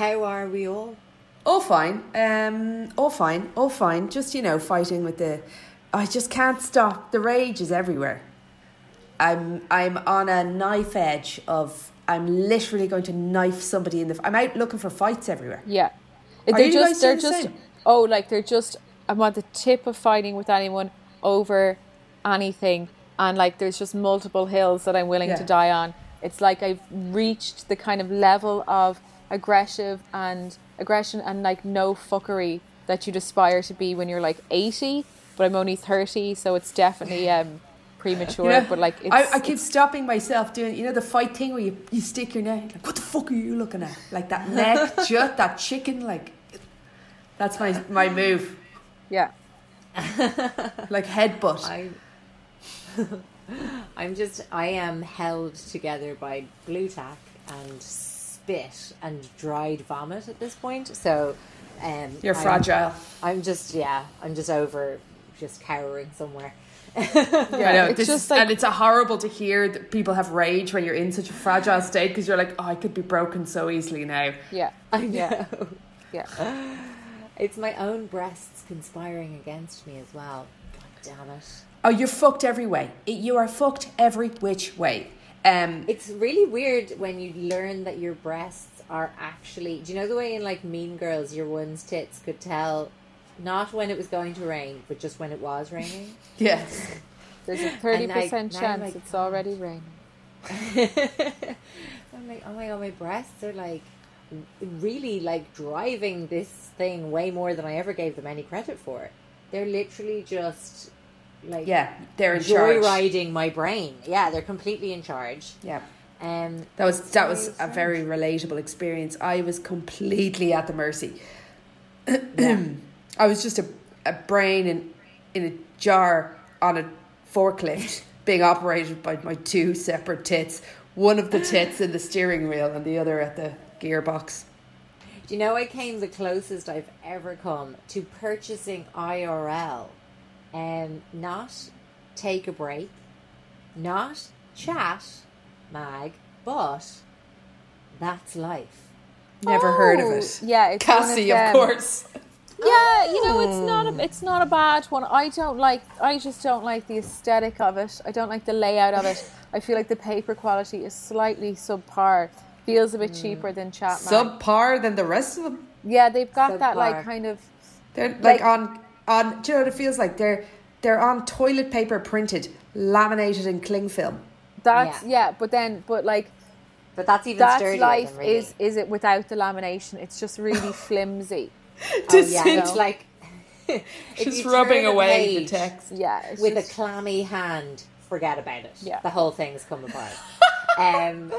How are we all? All fine. Um, all fine. All fine. Just you know, fighting with the. I just can't stop. The rage is everywhere. I'm I'm on a knife edge of. I'm literally going to knife somebody in the. I'm out looking for fights everywhere. Yeah. Are they're you just guys they're the just same? oh like they're just I'm on the tip of fighting with anyone over anything and like there's just multiple hills that I'm willing Yeah. to die on. It's like I've reached the kind of level of aggressive and aggression and like no fuckery that you'd aspire to be when you're like 80 but I'm only 30 so it's definitely um premature You know, but like it's, I, I keep stopping myself doing you know the fight thing where you, you stick your neck like what the fuck are you looking at? Like that neck jut that chicken like that's my my move. Yeah. Like headbutt. I, I'm just, I am held together by blue tack and spit and dried vomit at this point. So, um, You're I'm- fragile. I'm just, yeah, I'm just over, just cowering somewhere. I know it's this just like- and it's a horrible to hear that people have rage when you're in such a fragile state because you're like, oh, I could be broken so easily now. yeah I yeah know. yeah It's my own breasts conspiring against me as well. God damn it. Oh, you're fucked every way. You are fucked every which way. Um, It's really weird when you learn that your breasts are actually. Do you know the way in like Mean Girls, your one's tits could tell not when it was going to rain, but just when it was raining? yes. there's a 30% And, like, now I'm chance like, it's already raining I'm like, oh my god, my breasts are like really like driving this thing way more than I ever gave them any credit for. They're literally just like Yeah, they're in charge. joyriding my brain. Yeah, they're completely in charge. Yeah. Um, That was that was a very relatable experience. I was completely at the mercy. I was just a, a brain in in a jar on a forklift being operated by my two separate tits. One of the tits in the steering wheel and the other at the gearbox. Do you know I came the closest I've ever come to purchasing IRL and not take a break, not chat, mag, but that's life. Never heard of Oh, it. yeah, it's one of Cassie, of, course. Yeah, you know, it's oh. not a it's not a bad one. I don't like. I just don't like the aesthetic of it. I don't like the layout of it. I feel like the paper quality is slightly subpar. Feels a bit mm. cheaper than Chatman. Subpar than the rest of them. yeah, they've got that like kind of They're like, Like- on on. Do you know what it feels like? They're they're on toilet paper printed, laminated in cling film. That's Yeah. yeah. but then but like But that's even that's sturdier life than really. is is it without the lamination? It's just really flimsy. oh, yeah, cinch- it's like Just rubbing turn a away the text. Yeah, with just, a clammy hand. Forget about it. Yeah. the whole thing's come apart. um,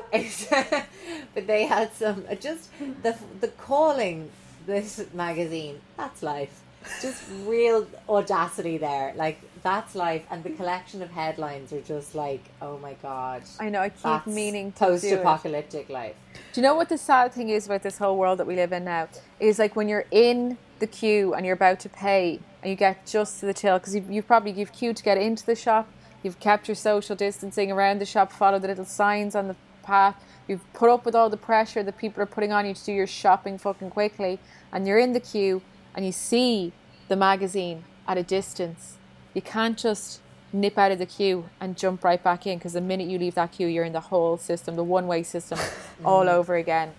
but they had some just the the calling this magazine. That's life. Just real audacity there. Like that's life, and the collection of headlines are just like, oh my god. I know I keep meaning to do post-apocalyptic life. Do you know what the sad thing is about this whole world that we live in now? Is like when you're in the queue and you're about to pay and you get just to the till because you've, you've probably you've queued to get into the shop, you've kept your social distancing around the shop, follow the little signs on the path, you've put up with all the pressure that people are putting on you to do your shopping fucking quickly, and you're in the queue and you see the magazine at a distance. You can't just nip out of the queue and jump right back in because the minute you leave that queue, you're in the whole system, the one way system, all over again.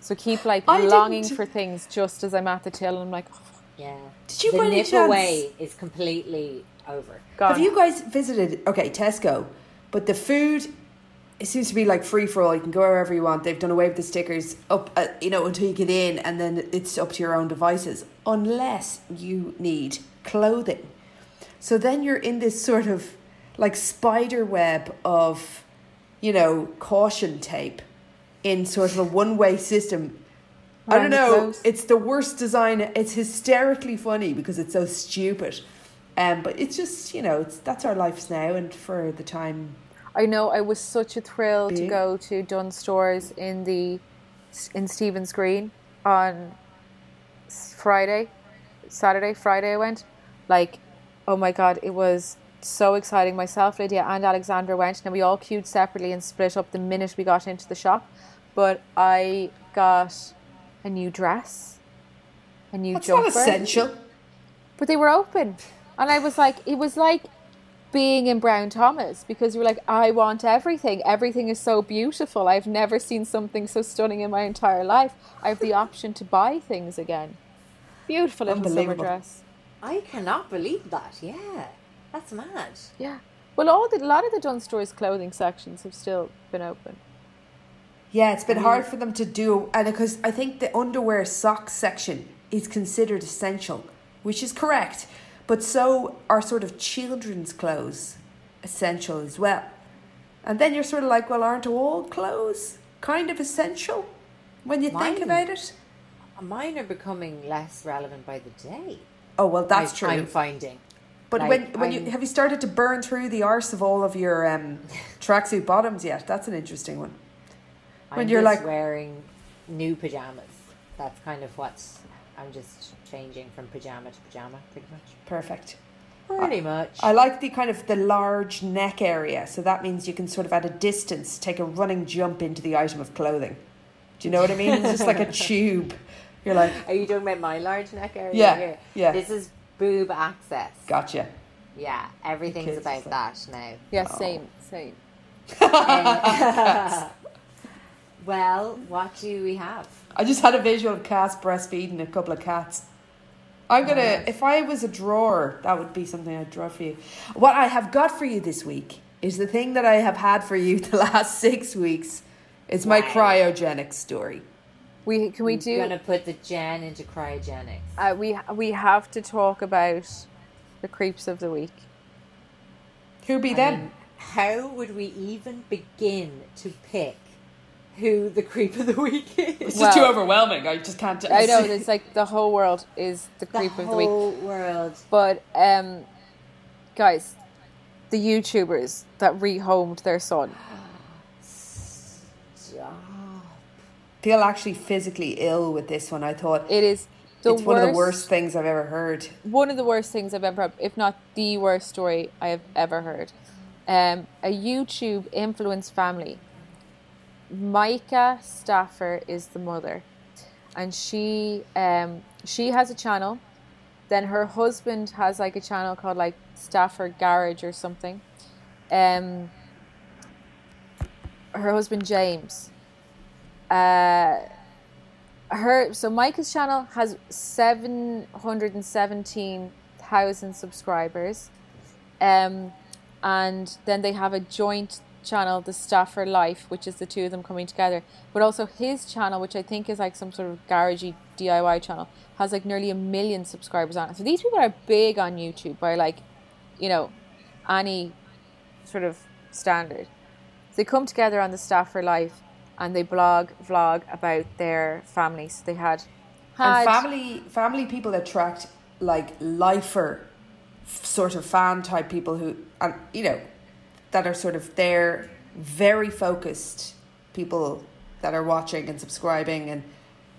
So keep like I longing didn't- for things just as I'm at the till, and I'm like, oh, Yeah. Did you the by any nip chance- away is completely over. gone. Have you guys visited? Okay, Tesco, but the food. It seems to be like free for all. You can go wherever you want. They've done away with the stickers up, uh, you know, until you get in, and then it's up to your own devices, unless you need clothing. So then you're in this sort of like spider web of, you know, caution tape in sort of a one way system. I don't know. It's the worst design. It's hysterically funny because it's so stupid. Um, but it's just you know, it's that's our lives now, and for the time, I know I was such a thrill to go to Dunnes Stores in the in Stephen's Green on Friday, Saturday, Friday. I went, like, oh my god, it was so exciting. Myself, Lydia, and Alexandra went, and we all queued separately and split up the minute we got into the shop. But I got a new dress, a new that's jumper not essential. but they were open and i was like it was like being in brown thomas because you were like i want everything. Everything is so beautiful. I've never seen something so stunning in my entire life. I have the option to buy things again. Beautiful little summer dress. I cannot believe that. Yeah. That's mad. yeah. Well all the, a lot of the Dunnes stores clothing sections have still been open. Yeah, it's been mm. hard for them to do, and because I think the underwear socks section is considered essential, which is correct, but so are sort of children's clothes essential as well. And then you're sort of like, well, aren't all clothes kind of essential when you think about it? Mine are becoming less relevant by the day. Oh well, that's I, true. I'm finding. but like, when when you have you started to burn through the arse of all of your um, tracksuit bottoms yet? That's an interesting one. When I'm you're just like- wearing new pajamas. That's kind of what's. I'm just changing from pajama to pajama, pretty much. Perfect. Pretty much. I like the kind of the large neck area, so that means you can sort of at a distance take a running jump into the item of clothing. Do you know what I mean? It's just like a tube. You're like, Are you talking about my large neck area Yeah, here? yeah. This is boob access. gotcha. Yeah, everything's about is that now. yeah oh. same same Well, what do we have? I just had a visual of Cass breastfeeding a couple of cats. I'm gonna, if I was a drawer, that would be something I'd draw for you. What I have got for you this week is the thing that I have had for you the last six weeks. It's my Wow. cryogenic story. we can we I'm do gonna put the gen into cryogenics. uh, we we have to talk about the creeps of the week Who be I them? mean, how would we even begin to pick who the creep of the week is? It's Well- just too overwhelming. I just can't. I know it's like the whole world is the the creep of the week The whole world. But um, guys, the YouTubers that rehomed their son. Stop. feel actually physically ill with this one. I thought It is the it's worst, one of the worst things I've ever heard. one of the worst things I've ever, if not the worst story I have ever heard. Um, a YouTube influence family. Myka Stauffer is the mother, and she um, she has a channel. Then her husband has like a channel called like Stauffer Garage or something. Um, her husband James. Uh, her so Myka's channel has seven hundred and seventeen thousand subscribers. Um, and then they have a joint channel, the Stauffer Life, which is the two of them coming together. But also his channel, which I think is like some sort of garagey DIY channel, has like nearly a million subscribers on it. So these people are big on YouTube by like, you know, any sort of standard. So they come together on the Stauffer Life and they blog, vlog about their families. They had, had and family family people attract like lifer sort of fan type people who and you know that are sort of they're very focused people that are watching and subscribing and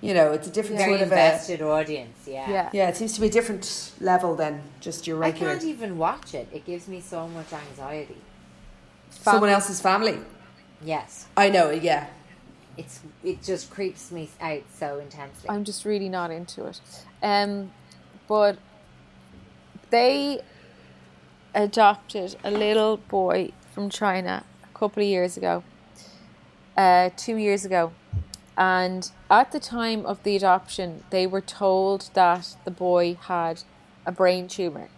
you know it's a different Very sort of a audience, yeah. yeah. yeah it seems to be a different level than just your regular. I can't even watch it. It gives me so much anxiety. someone else's family Yes. I know yeah It's it just creeps me out so intensely. I'm just really not into it. Um, but they adopted a little boy from China a couple of years ago, uh, two years ago. And at the time of the adoption, they were told that the boy had a brain tumor.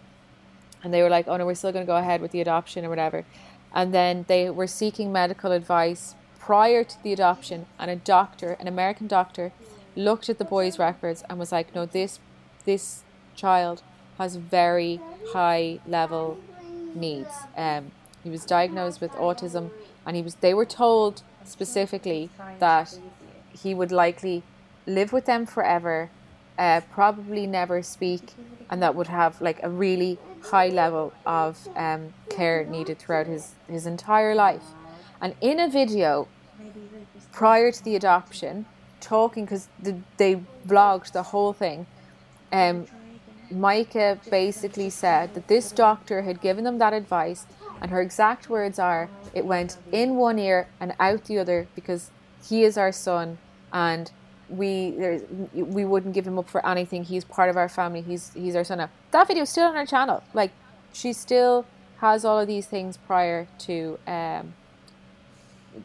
And they were like, oh no, we're still going to go ahead with the adoption or whatever. And then they were seeking medical advice prior to the adoption, and a doctor, an American doctor, looked at the boy's records and was like, no, this, this child has very high level needs. Um, he was diagnosed with autism, and he was. They were told specifically that he would likely live with them forever, uh, probably never speak, and that would have like a really high level of um, care needed throughout his, his entire life. And in a video prior to the adoption, talking because the, they vlogged the whole thing, um, Myka basically said that this doctor had given them that advice, and her exact words are, "It went in one ear and out the other because he is our son, and we we wouldn't give him up for anything. He's part of our family. He's he's our son now." That video is still on our channel. Like she still has all of these things prior to um,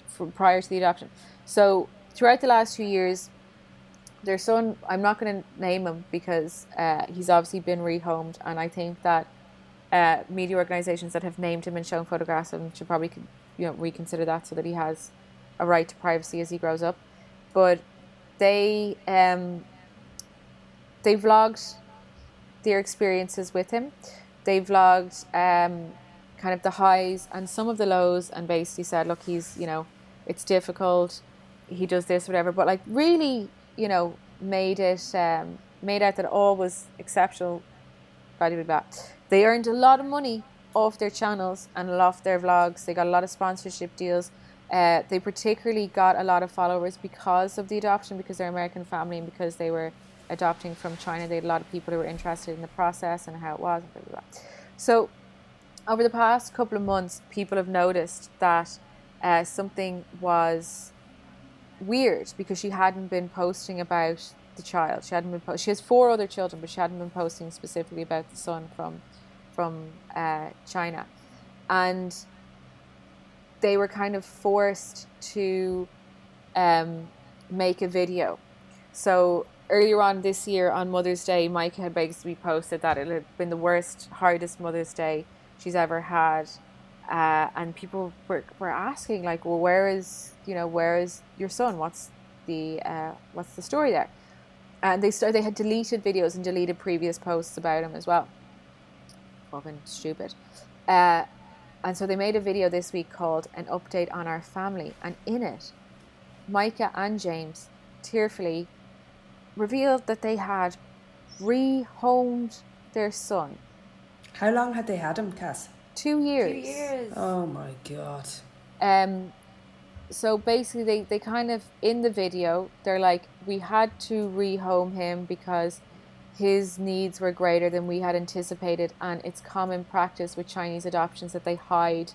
for, prior to the adoption. So throughout the last few years, their son, I'm not going to name him because uh, he's obviously been rehomed, and I think that uh, media organisations that have named him and shown photographs and should probably you know reconsider that so that he has a right to privacy as he grows up. But they um, they vlogged their experiences with him. They vlogged um, kind of the highs and some of the lows, and basically said, "Look, he's you know, it's difficult. He does this, whatever." But like really, you know, made it um, made out that all was exceptional. Blah, blah, blah. They earned a lot of money off their channels and off their vlogs. They got a lot of sponsorship deals. Uh, they particularly got a lot of followers because of the adoption, because they're American family, and because they were adopting from China. They had a lot of people who were interested in the process and how it was. Blah, blah, blah. So, over the past couple of months, people have noticed that uh, something was weird because she hadn't been posting about the child. She hadn't been. Po- she has four other children, but she hadn't been posting specifically about the son from from uh, China, and they were kind of forced to um, make a video. So earlier on this year, on Mother's Day, Myka had basically posted that it had been the worst, hardest Mother's Day she's ever had. Uh, and people were, were asking like, well, where is you know where is your son? What's the uh, what's the story there? And they started, they had deleted videos and deleted previous posts about him as well. Fucking stupid. Uh, and so they made a video this week called "An Update on Our Family," and in it, Myka and James tearfully revealed that they had rehomed their son how long had they had him Cass two years. Two years. oh my god Um, so basically, they, they kind of, in the video, they're like, we had to rehome him because his needs were greater than we had anticipated. And it's common practice with Chinese adoptions that they hide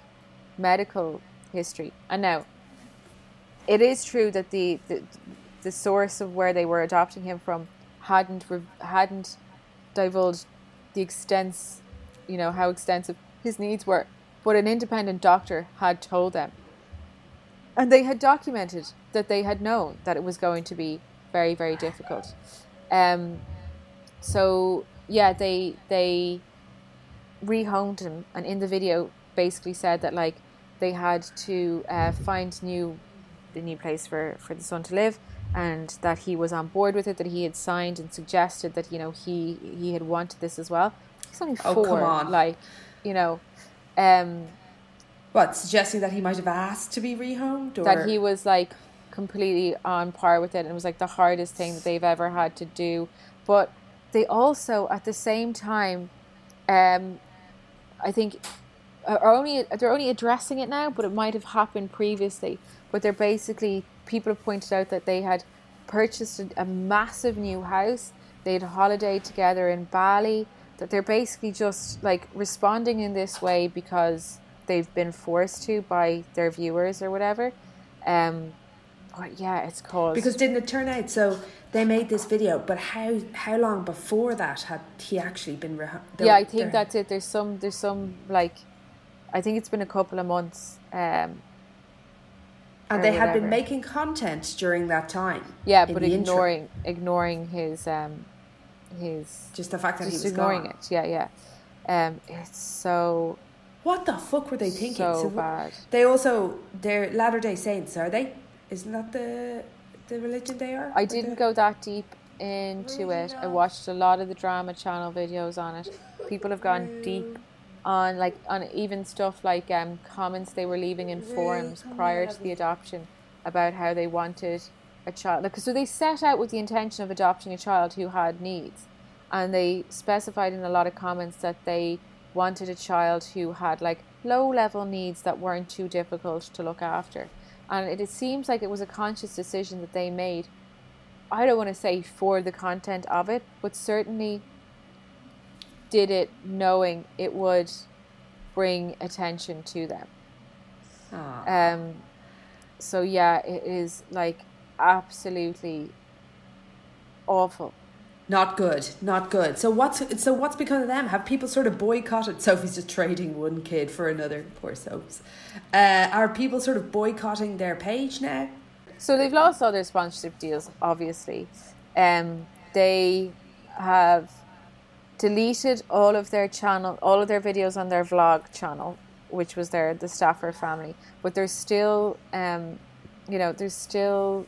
medical history. And now, it is true that the, the, the source of where they were adopting him from hadn't, hadn't divulged the extents, you know, how extensive his needs were. But an independent doctor had told them and they had documented that they had known that it was going to be very very difficult um so yeah they they rehomed him, and in the video, basically said that like they had to uh, find new the new place for for the son to live, and that he was on board with it, that he had signed and suggested that you know he he had wanted this as well. He's only Oh, four, come on. like you know. Um, What suggesting that he might have asked to be rehomed, or? that he was like completely on par with it and it was like the hardest thing that they've ever had to do. But they also at the same time um i think are only they're only addressing it now but it might have happened previously. But they're basically people have pointed out that they had purchased a, a massive new house. They'd holidayed together in bali that they're basically just like responding in this way because they've been forced to by their viewers or whatever um but yeah it's caused because didn't it turn out so they made this video, but how how long before that had he actually been yeah i think that's it there's some there's some like i think it's been a couple of months um and they had been making content during that time. yeah but the intro. ignoring ignoring his um his just the fact that he was ignoring gone. it yeah yeah um it's so What the fuck were they thinking? So wh- bad. They also they're Latter Day Saints, are they? Isn't that the the religion they are? I didn't go that deep into it. I watched a lot of the drama channel videos on it. People have gone deep on like on even stuff like um, comments they were leaving in forums prior to the adoption about how they wanted a child. Like, so they set out with the intention of adopting a child who had needs, and they specified in a lot of comments that they wanted a child who had like low level needs that weren't too difficult to look after. And it, it seems like it was a conscious decision that they made I don't want to say for the content of it, but certainly did it knowing it would bring attention to them. Aw. Um, so yeah, it is like absolutely awful. Not good, not good. So what's so what's become of them? Have people sort of boycotted? Sophie's just trading one kid for another. Poor soaps. Uh, are people sort of boycotting their page now? So they've lost all their sponsorship deals, obviously. Um, they have deleted all of their channel, all of their videos on their vlog channel, which was their the Stauffer family. But there's still, um, you know, there's still,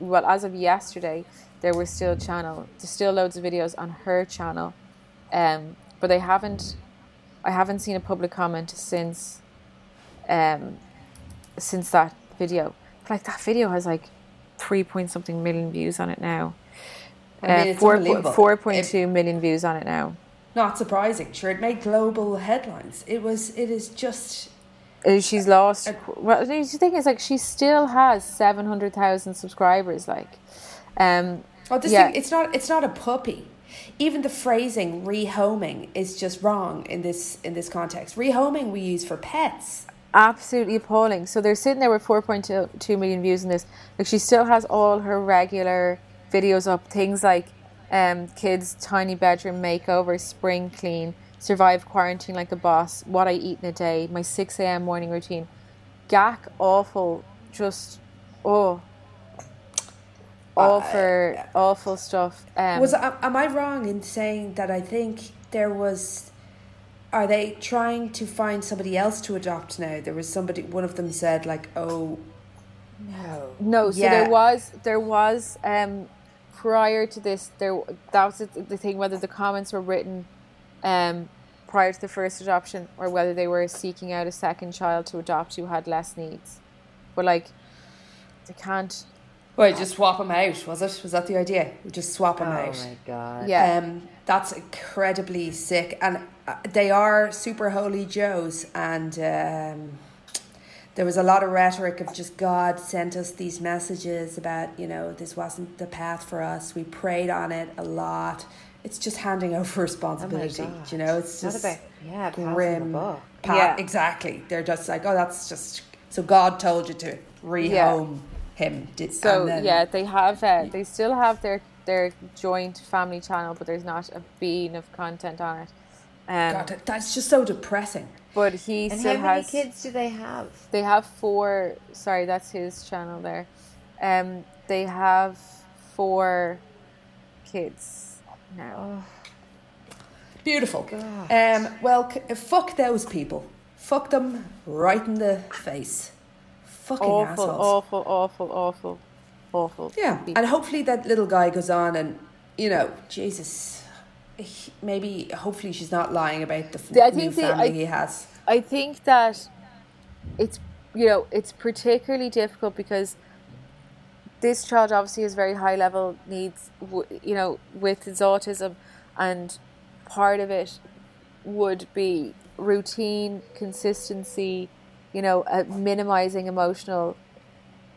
well, as of yesterday, there were still channel, there's still loads of videos on her channel, um, but they haven't. I haven't seen a public comment since, um, since that video. Like that video has like three point something million views on it now. I mean, Uh, four four point two million views on it now. Not surprising. Sure, it made global headlines. It was. It is just. Uh, She's lost. Well, the thing is, like, she still has seven hundred thousand subscribers. Like, um, Oh, this yeah, thing, it's not. It's not a puppy. Even the phrasing rehoming is just wrong in this in this context. Rehoming we use for pets. absolutely appalling. So they're sitting there with 4.2 million views in this. Like she still has all her regular videos up. Things like um, kids' tiny bedroom makeover, spring clean, survive quarantine like a boss, what I eat in a day, my 6 a.m. morning routine. Gack, awful, just oh, awful, awful stuff. Um, Was am am I wrong in saying that I think there was? Are they trying to find somebody else to adopt now? There was somebody. One of them said like, "Oh, no, No, so Yeah. there was there was um prior to this there that was the, the thing whether the comments were written um prior to the first adoption or whether they were seeking out a second child to adopt who had less needs. But like they can't Well, just swap them out, was it? Was that the idea? We just swap them Oh out. Oh my god. yeah. Um, that's incredibly sick, and uh, they are super holy Joes. And um, there was a lot of rhetoric of just God sent us these messages about you know this wasn't the path for us. We prayed on it a lot. It's just handing over responsibility. Oh God. you know, it's just about- yeah, grim. buck. Pa- Yeah. exactly. They're just like, oh, that's just so God told you to rehome him. Did, So and then- yeah, they have uh, they still have their their joint family channel but there's not a bean of content on it. Um, God, that's just so depressing. but he And still how many has kids do they have? They have four. Sorry, that's his channel there. Um, they have four kids now. Beautiful. Um, well, c- fuck those people. Fuck them right in the face. Fucking Awful, assholes. awful, awful, awful, awful. Yeah, and hopefully that little guy goes on and, you know, Jesus, he- maybe, hopefully she's not lying about the f- Yeah, I new think the- family I- he has. I think that it's you know it's particularly difficult because this child obviously has very high level needs you know with his autism and part of it would be routine consistency you know uh, minimizing emotional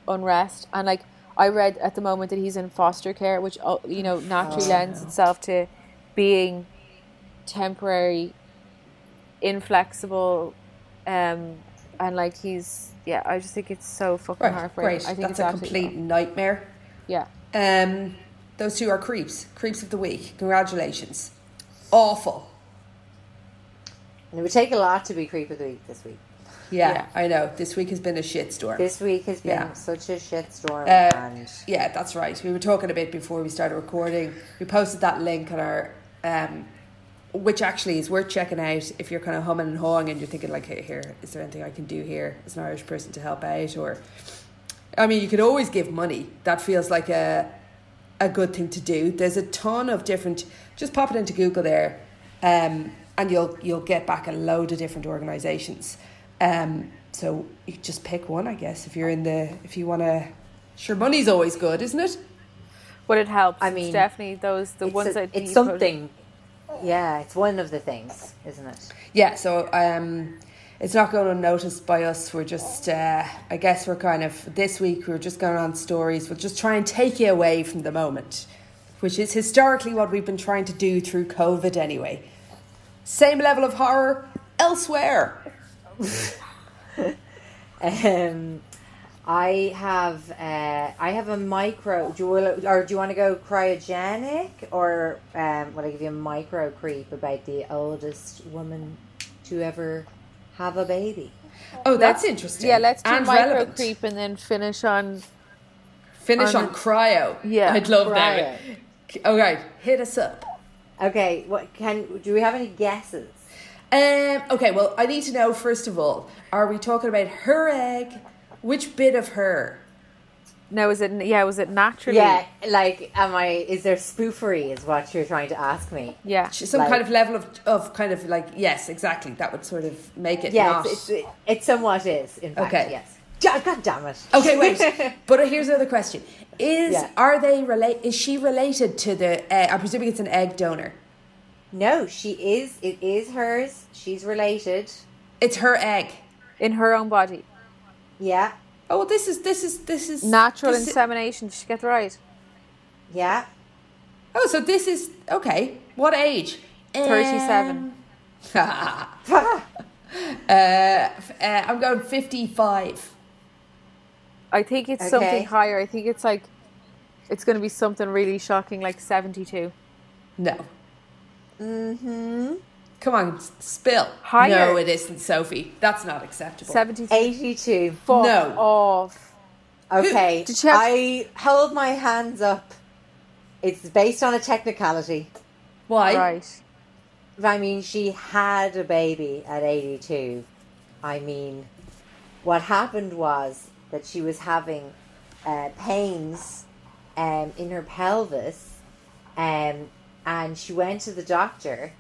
unrest and like i read at the moment that he's in foster care which uh, you know naturally lends itself to being temporary inflexible um and like he's yeah i just think it's so fucking Right, heartbreaking great. i think That's it's a absolutely complete nightmare. yeah Um, those two are creeps. Creeps of the week. Congratulations. Awful. And it would take a lot to be creep of the week this week. Yeah, Yeah. I know. This week has been a shitstorm. This week has been Yeah. such a shitstorm, Uh, and yeah, that's right. We were talking a bit before we started recording. We posted that link on our, um, which actually is worth checking out if you're kind of humming and hawing and you're thinking like, hey, here, is there anything I can do here as an Irish person to help out? Or, I mean, you could always give money. That feels like a, a good thing to do. There's a ton of different. Just pop it into Google there, um, and you'll you'll get back a load of different organisations. Um, so you just pick one, I guess, if you're in the if you want to. Sure, money's always good, isn't it? but it helps I It's mean, definitely those the ones a- that it's you something. Yeah, it's one of the things, isn't it? Yeah. So um, it's not going unnoticed by us. We're just, uh, I guess, we're kind of this week. We're just going on stories. We'll just try and take you away from the moment, which is historically what we've been trying to do through COVID. Anyway, same level of horror elsewhere. Um, I have uh, I have a micro. Do you will, or do you want to go cryogenic or um, will I give you a micro creep about the oldest woman to ever have a baby? Oh, that's Let's- interesting. yeah let's do and micro relevant. creep and then finish on Finish on on cryo. Yeah, I'd love cryo. that. Okay, hit us up. Okay, what can do we have any guesses? Um, okay, well, I need to know first of all, are we talking about her egg? Which bit of her? no is it yeah was it naturally Yeah, like, am I? Is there spoofery? Is what you're trying to ask me? yeah Some Like- kind of level of, of kind of like, yes, exactly. That would sort of make it Yeah, not. it's, it's, it somewhat is. In fact, Okay. yes. Ja- God damn it. Okay, wait. but here's another question: Is Yeah. are they relate? Is she related to the? Uh, I'm presuming it's an egg donor. No, she is. It is hers. She's related. It's her egg. in her own body Yeah, Oh, this is this is this is natural this is- insemination did she get it right yeah. Oh, so this is okay. What age? 37. Um, uh, uh, I'm going fifty-five. I think it's Okay. something higher. I think it's like it's going to be something really shocking, like seventy-two. No. Mm-hmm. Come on, spill. Higher. No, it isn't, Sophie. That's not acceptable. 72. 82. Fuck No. off. Okay. Did she have- I hold my hands up. It's based on a technicality. Why? Right. I mean, she had a baby at 82. I mean, what happened was that she was having uh, pains um, in her pelvis, um, and she went to the doctor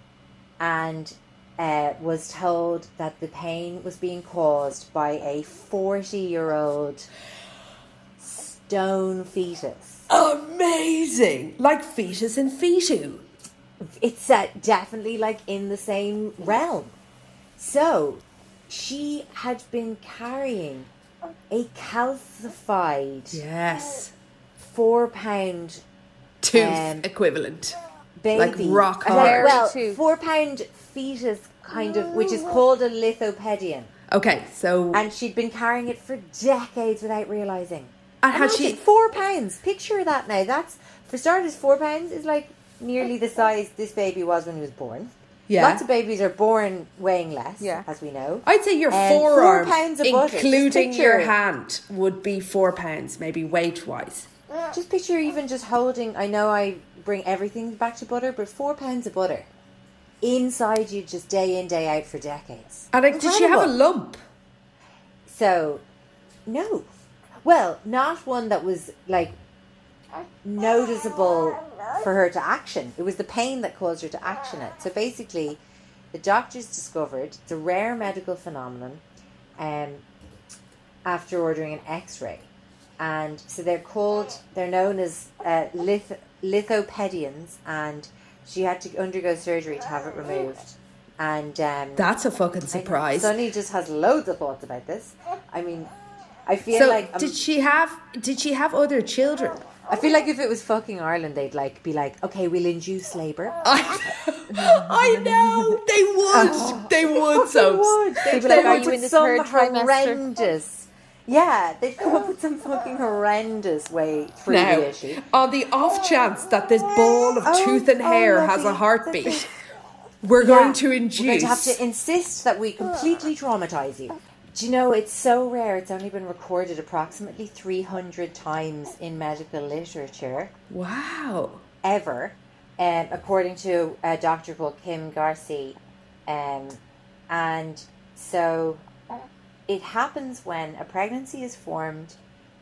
and uh, was told that the pain was being caused by a 40 year old stone fetus. Amazing. Like fetus in fetu. it's uh, definitely like in the same realm. So she had been carrying a calcified Yes. four pound Tooth Um, equivalent. Baby. Like rock hard. Well, four pound fetus kind of, which is called a lithopedion. Okay, so And she'd been carrying it for decades without realizing. And had Imagine, she- four pounds? Picture that now. That's for starters. Four pounds is like nearly the size this baby was when he was born. Yeah. Lots of babies are born weighing less, Yeah. as we know. I'd say your Um, four pounds of butter. Just including your hand, would be four pounds, maybe weight wise. Just picture even just holding. I know I bring everything back to butter, but four pounds of butter. inside you just day in day out for decades. And like, did she have a lump? So, no. Well, not one that was like noticeable for her to action. It was the pain that caused her to action it. So basically, the doctors discovered it's a rare medical phenomenon um, after ordering an x ray. And so they're called, they're known as uh, lith- lithopedions, and she had to undergo surgery to have it removed. And um, That's a fucking surprise. Sonny just has loads of thoughts about this. I mean, I feel So like um, did she have? Did she have other children? I feel like if it was fucking Ireland, they'd like be like, okay, we'll induce labour. I know they would. they would. So would. They'd be They like, would are you in the some third trimester. horrendous? Yeah, they'd come up with some fucking horrendous way through now, the issue. on the off chance that this ball of Oh, tooth and oh, hair has a heartbeat, we're going Yeah. to We're going to have to insist that we completely traumatise you. Do you know, it's so rare, it's only been recorded approximately 300 times in medical literature. wow. ever, um, according to a doctor called Kim Garcia. Um, and so it happens when a pregnancy is formed,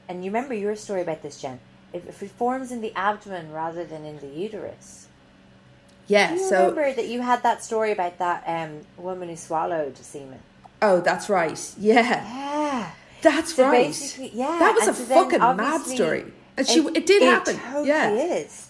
and you remember your story about this, Jen. If, if it forms in the abdomen rather than in the uterus. Yeah. Do you So remember that you had that story about that um, woman who swallowed semen? oh, that's right. Yeah. Yeah. That's So right. yeah, That was and a so fucking mad story. And she it, did happen. Totally yeah. is.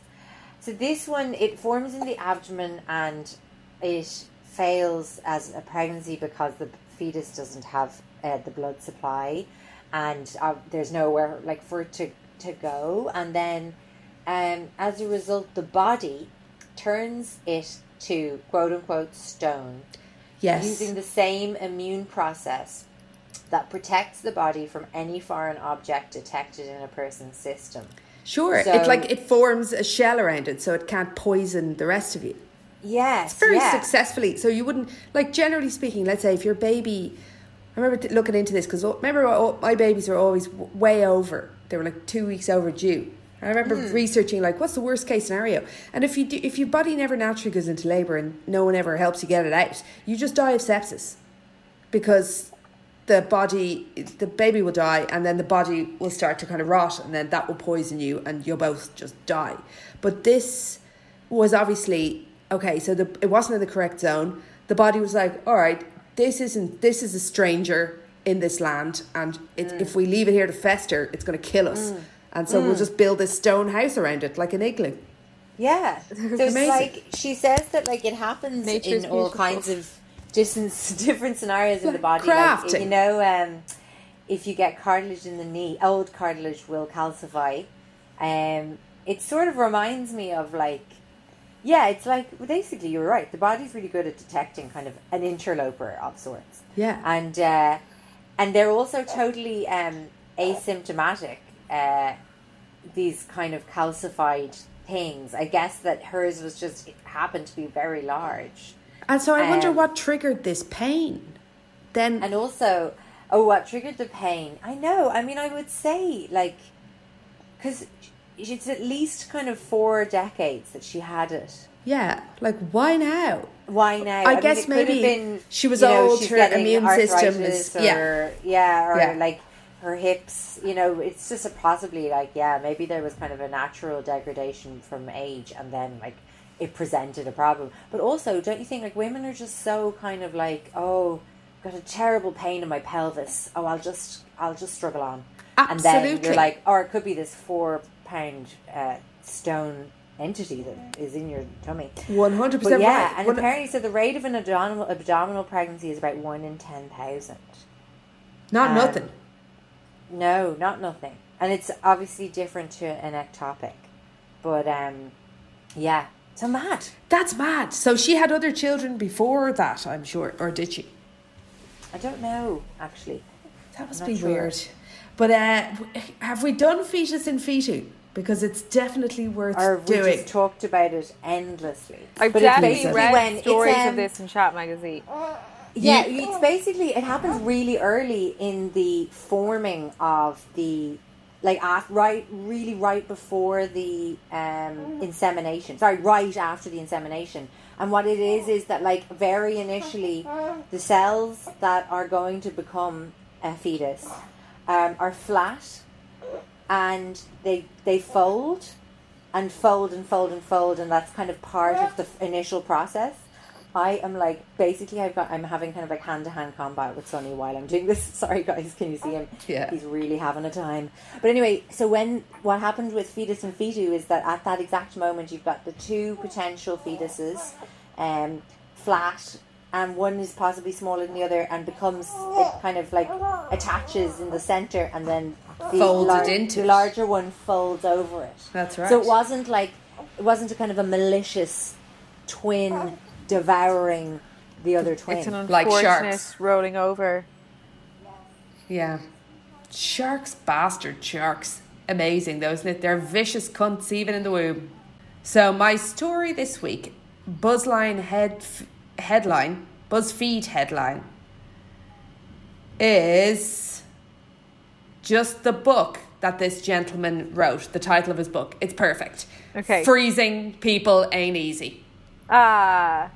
So this one it forms in the abdomen and it fails as a pregnancy because the fetus doesn't have uh, the blood supply, and uh, there's nowhere like for it to to go, and then um, as a result, the body turns it to quote unquote stone Yes. using the same immune process that protects the body from any foreign object detected in a person's system. Sure. So- it like it forms a shell around it so it can't poison the rest of you. Yes, very yeah. successfully. So you wouldn't like generally speaking. Let's say if your baby, I remember t- looking into this because remember all- my babies were always w- way over. They were like two weeks overdue. I remember Hmm. researching like what's the worst case scenario, and if you do, if your body never naturally goes into labor and no one ever helps you get it out, you just die of sepsis because the body the baby will die and then the body will start to kind of rot and then that will poison you and you'll both just die but this was obviously okay so the it wasn't in the correct zone the body was like all right this isn't this is a stranger in this land and it, Mm. if we leave it here to fester it's going to kill us and so we'll just build this stone house around it like an igloo Yeah. So it's amazing. like she says that like it happens Nature is in all kinds of different different scenarios in the body. Crafting. Like you know, um, if you get cartilage in the knee, old cartilage will calcify. Um, it sort of reminds me of like, yeah, it's like basically you're right. The body's really good at detecting kind of an interloper of sorts. Yeah. and uh, and they're also totally um, asymptomatic. Uh, these kind of calcified things. I guess that hers was just it happened to be very large, and so i wonder Um, what triggered this pain then and also, oh, what triggered the pain? I know. I mean, I would say like because it's at least kind of four decades that she had it. yeah like why now Why now? I mean, guess have maybe been, she was know, old, she's her immune system is- yeah. or, yeah, or Yeah. like her hips. You know, it's just a possibly like yeah, maybe there was kind of a natural degradation from age, and then like it presented a problem. But also, don't you think like women are just so kind of like oh, got a terrible pain in my pelvis. Oh, I'll just I'll just struggle on. Absolutely. And then you're like, or it could be this four pound uh, stone entity that is in your tummy. 100% But yeah, right. and One- apparently, so the rate of an abdominal abdominal pregnancy is about one in ten thousand. not um, nothing No, not nothing, and it's obviously different to an ectopic, but um, yeah, so mad. That's mad. So she had other children before that, I'm sure, or did she? I don't know actually. That must be sure. weird. But uh, have we done fetus in fetu? Because it's definitely worth Or we just talked about it endlessly. I've But definitely basically read when it's, stories um, of this in Chat Magazine. Yeah, it's basically it happens really early in the forming of the like af- right, really right before the um, insemination. Sorry, right after the insemination. And what it is is that like very initially, the cells that are going to become a fetus um, are flat, and they they fold, and fold and fold and fold, and that's kind of part of the f- initial process. I am like basically I've got I'm having kind of like hand to hand combat with Sonny while I'm doing this. Sorry guys, can you see him? Yeah. He's really having a time. But anyway, so when what happened with fetus in fetu is that at that exact moment you've got the two potential fetuses, um, flat and one is possibly smaller than the other and becomes it kind of like attaches in the center and then the, Folded into the larger one folds over it. That's right. So it wasn't like it wasn't a kind of a malicious twin devouring the other twin. It's an Like sharks. rolling over. Yeah. Sharks, bastard sharks. Amazing, though, isn't it? They're vicious cunts even in the womb. So, my story this week Buzzline head, headline, BuzzFeed headline, is just the book that this gentleman wrote, the title of his book. It's perfect. Okay. Freezing people ain't easy. Ah,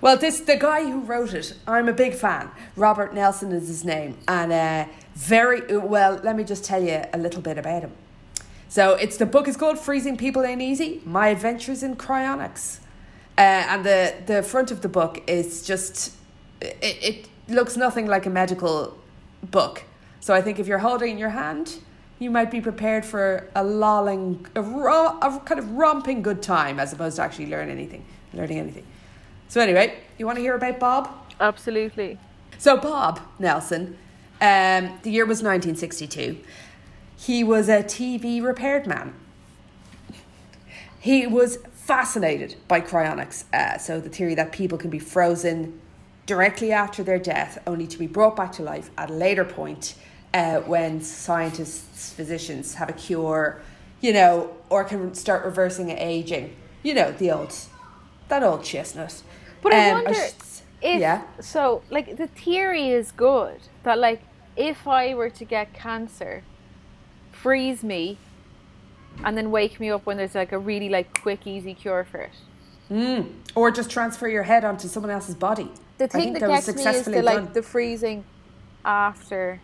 Well, this the guy who wrote it. I'm a big fan. Robert Nelson is his name, and uh, very well. Let me just tell you a little bit about him. So, it's the book is called "Freezing People Ain't Easy: My Adventures in Cryonics," uh, and the the front of the book is just it, it looks nothing like a medical book. So, I think if you're holding in your hand, you might be prepared for a lolling, a, ro- a kind of romping good time, as opposed to actually learn anything, learning anything. So anyway, you want to hear about Bob? absolutely. So Bob Nelson, um, the year was 1962. He was a TV repaired man. He was fascinated by cryonics, uh, so the theory that people can be frozen directly after their death, only to be brought back to life at a later point uh, when scientists, physicians have a cure, you know, or can start reversing aging. You know, the old, that old chestnut. But I Um, wonder sh- if yeah. so. Like the theory is good that like if I were to get cancer, freeze me, and then wake me up when there's like a really like quick, easy cure for it. Hmm. Or just transfer your head onto someone else's body. The I thing think that was gets me is the like done. the freezing after.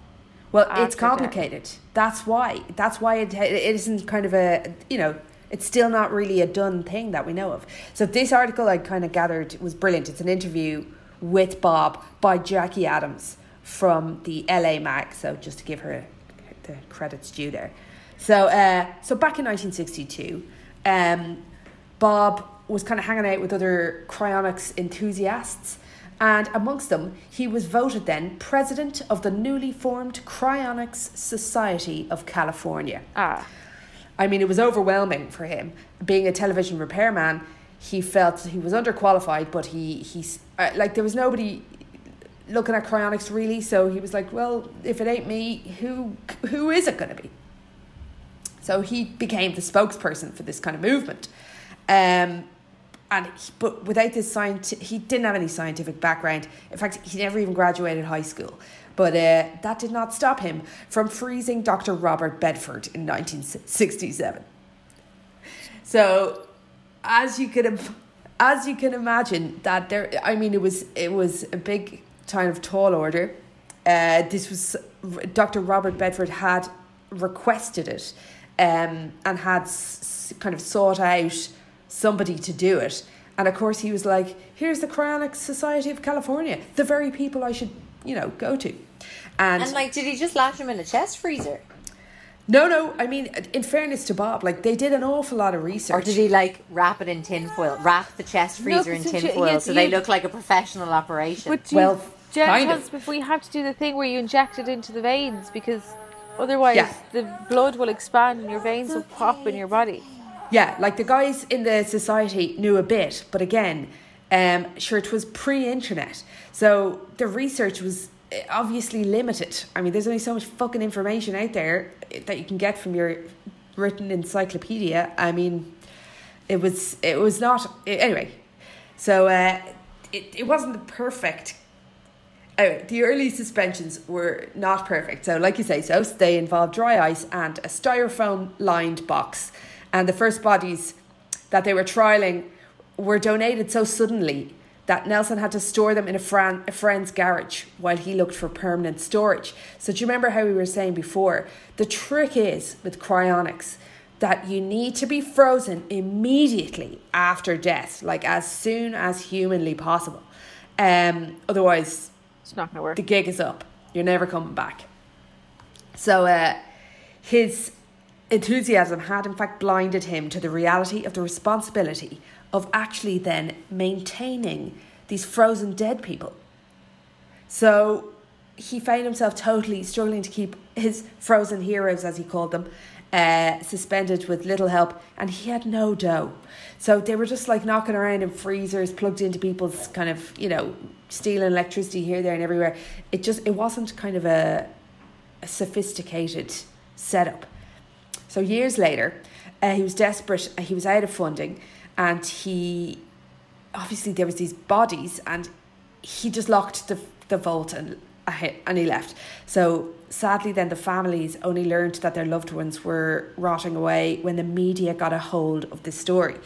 Well, after it's death. complicated. That's why. That's why it, it isn't kind of a, you know, it's still not really a done thing that we know of. So this article I kind of gathered was brilliant. It's an interview with Bob by Jackie Adams from the LA Mag. So just to give her the credits due there. So, uh, so back in 1962, um, Bob was kind of hanging out with other cryonics enthusiasts. And amongst them, he was voted then president of the newly formed Cryonics Society of California. Ah, I mean, it was overwhelming for him. Being a television repairman, he felt he was underqualified, but he he's uh, like there was nobody looking at cryonics really. So he was like, well, if it ain't me, who who is it going to be? So he became the spokesperson for this kind of movement. Um, and he, but without this science, he didn't have any scientific background. In fact, he never even graduated high school. But uh, that did not stop him from freezing Dr. Robert Bedford in 1967. So, as you can, as you can imagine, that there, I mean, it was it was a big kind of tall order. Uh, this was Dr. Robert Bedford had requested it, um, and had s- s- kind of sought out somebody to do it. And of course, he was like, "Here's the Cryonics Society of California, the very people I should, you know, go to." And, And like, did he just latch him in a chest freezer, no, no, I mean, in fairness to Bob, like they did an awful lot of research. or did he like wrap it in tinfoil, wrap the chest freezer in because you- tinfoil you- so they you- look like a professional operation? but you, Well, kind of. but we have to do the thing where you inject it into the veins because otherwise Yeah. the blood will expand and your veins will pop in your body. Yeah, like the guys in the society knew a bit, but again, um, sure, it was pre-internet, so the research was eh, obviously limited. I mean, there's only so much fucking information out there eh, that you can get from your written encyclopedia. I mean, it was it was not eh, anyway. So uh, it it wasn't the perfect Anyway, the early suspensions were not perfect. So, like you say, so they involved dry ice and a styrofoam lined box. And the first bodies that they were trialing were donated so suddenly that Nelson had to store them in a, fran- a friend's garage while he looked for permanent storage. So, do you remember how we were saying before? The trick is with cryonics that you need to be frozen immediately after death, like as soon as humanly possible. Um, otherwise, It's not gonna work. the gig is up. You're never coming back. So uh, his enthusiasm had, in fact, blinded him to the reality of the responsibility of actually then maintaining these frozen dead people. So he found himself totally struggling to keep his frozen heroes, as he called them, uh, suspended with little help, and he had no dough. So they were just like knocking around in freezers, plugged into people's kind of, you know, stealing electricity here, there, and everywhere. It just, it wasn't kind of a, a sophisticated setup. So years later, uh, he was desperate. uh, He was out of funding, and he obviously there was these bodies, and he just locked the the vault and and he left. So sadly, then the families only learned that their loved ones were rotting away when the media got a hold of this story.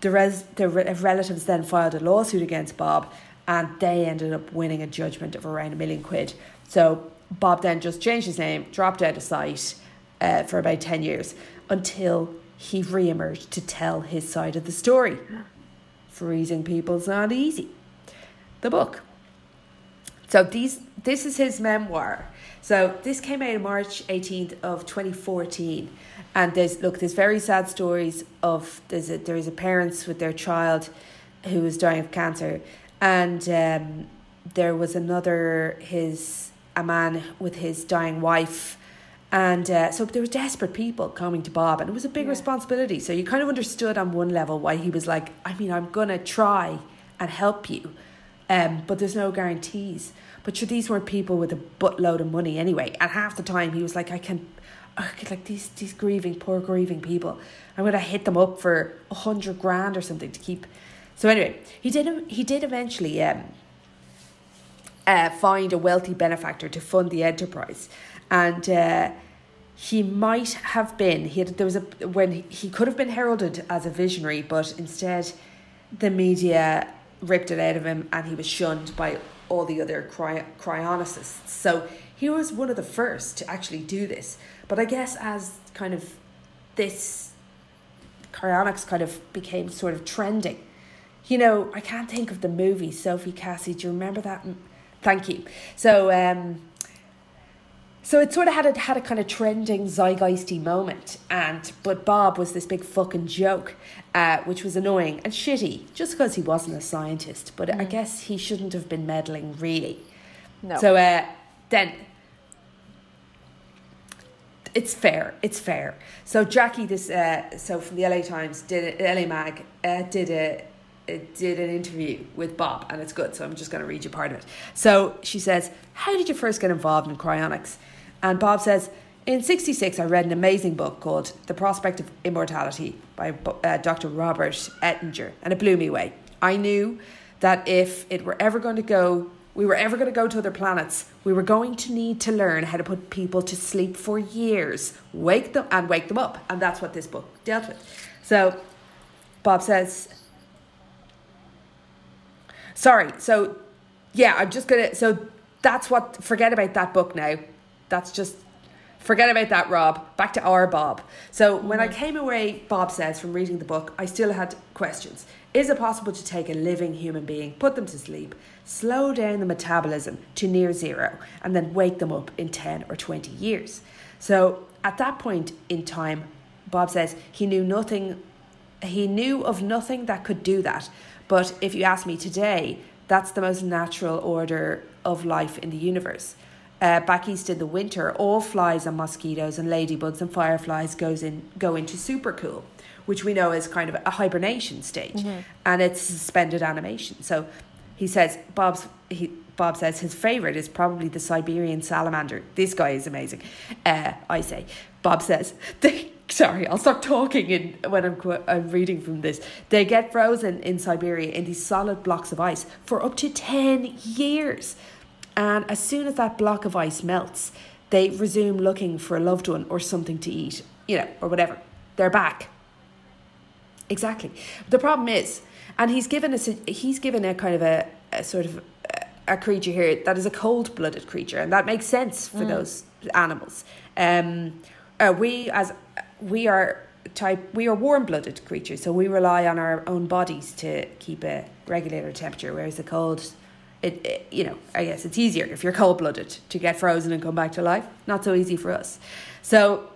The res the re- relatives then filed a lawsuit against Bob, and they ended up winning a judgment of around a million quid. So Bob then just changed his name, dropped out of sight uh, for about 10 years until he re emerged to tell his side of the story. Freezing people's not easy. The book. So these this is his memoir. So this came out on March 18th of 2014. And there's look, there's very sad stories of there's a there's a parents with their child who was dying of cancer. And um, there was another his a man with his dying wife and uh, so there were desperate people coming to Bob, and it was a big responsibility. So you kind of understood on one level why he was like, I mean, I'm going to try and help you, um, but there's no guarantees. But sure, these weren't people with a buttload of money anyway. And half the time he was like, I can, I could like these these grieving, poor grieving people. I'm to hit them up for a hundred grand or something to keep. So anyway, he did he did eventually um, uh, find a wealthy benefactor to fund the enterprise, and uh, he might have been. He had there was a when he, he could have been heralded as a visionary, but instead, the media ripped it out of him, and he was shunned by all the other cry, cryonicists. So he was one of the first to actually do this. But I guess as kind of this cryonics kind of became sort of trending. You know, I can't think of the movie Sophie Cassie. Do you remember that? Thank you. So, um, so it sort of had a had a kind of trending zeitgeisty moment, and but Bob was this big fucking joke, uh, which was annoying and shitty, just because he wasn't a scientist. But I guess he shouldn't have been meddling, really. No. So uh, then it's fair. It's fair. So Jackie, this uh, so from the LA Times did LA Mag uh, did a uh, did an interview with Bob, and it's good. So I'm just going to read you part of it. So she says, "How did you first get involved in cryonics?" And Bob says, "In '66, I read an amazing book called The Prospect of Immortality by uh, Dr. Robert Ettinger, and it blew me away. I knew that if it were ever going to go." We were ever going to go to other planets. We were going to need to learn how to put people to sleep for years, wake them and wake them up, and that's what this book dealt with. So, Bob says, Sorry. So, yeah, I'm just gonna. So that's what. Forget about that book now. That's just. Forget about that, Rob. Back to our Bob. So when I mm. came away, Bob says, from reading the book, I still had questions. Is it possible to take a living human being, put them to sleep, slow down the metabolism to near zero, and then wake them up in 10 or 20 years? So at that point in time, Bob says he knew nothing he knew of nothing that could do that. But if you ask me today, that's the most natural order of life in the universe. Uh, back east in the winter, all flies and mosquitoes and ladybugs and fireflies goes in go into supercool, which we know is kind of a hibernation stage, and it's suspended animation. So he says Bob's he Bob says his favorite is probably the Siberian salamander. This guy is amazing. Uh, I say. Bob says they. Sorry, I'll stop talking in, when I'm, I'm reading from this. They get frozen in Siberia in these solid blocks of ice for up to 10 years. And as soon as that block of ice melts, they resume looking for a loved one or something to eat, you know, or whatever. They're back. Exactly. The problem is, and he's given us, a, he's given a kind of a, a sort of a creature here that is a cold-blooded creature, and that makes sense for those animals. Um, uh, we as we are type we are warm-blooded creatures, so we rely on our own bodies to keep a regulator temperature, whereas the cold. It, it, you know, I guess it's easier if you're cold blooded to get frozen and come back to life. Not so easy for us. So,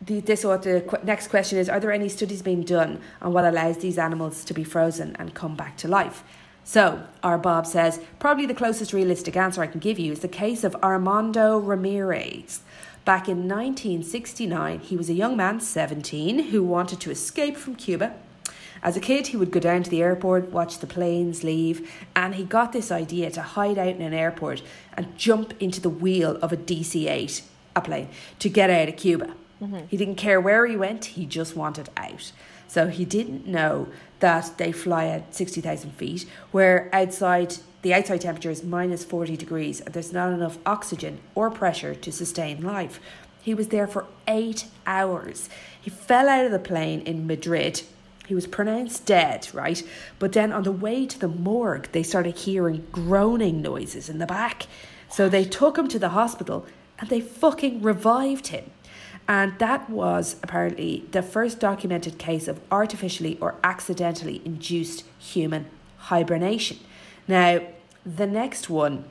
the, this what the qu- next question is: Are there any studies being done on what allows these animals to be frozen and come back to life? So, our Bob says, probably the closest realistic answer I can give you is the case of Armando Ramirez. Back in 1969, he was a young man, 17, who wanted to escape from Cuba. As a kid, he would go down to the airport, watch the planes leave, and he got this idea to hide out in an airport and jump into the wheel of a DC 8, a plane, to get out of Cuba. Mm-hmm. He didn't care where he went, he just wanted out. So he didn't know that they fly at 60,000 feet, where outside the outside temperature is minus 40 degrees and there's not enough oxygen or pressure to sustain life. He was there for eight hours. He fell out of the plane in Madrid. He was pronounced dead, right? But then on the way to the morgue, they started hearing groaning noises in the back. So they took him to the hospital and they fucking revived him. And that was apparently the first documented case of artificially or accidentally induced human hibernation. Now, the next one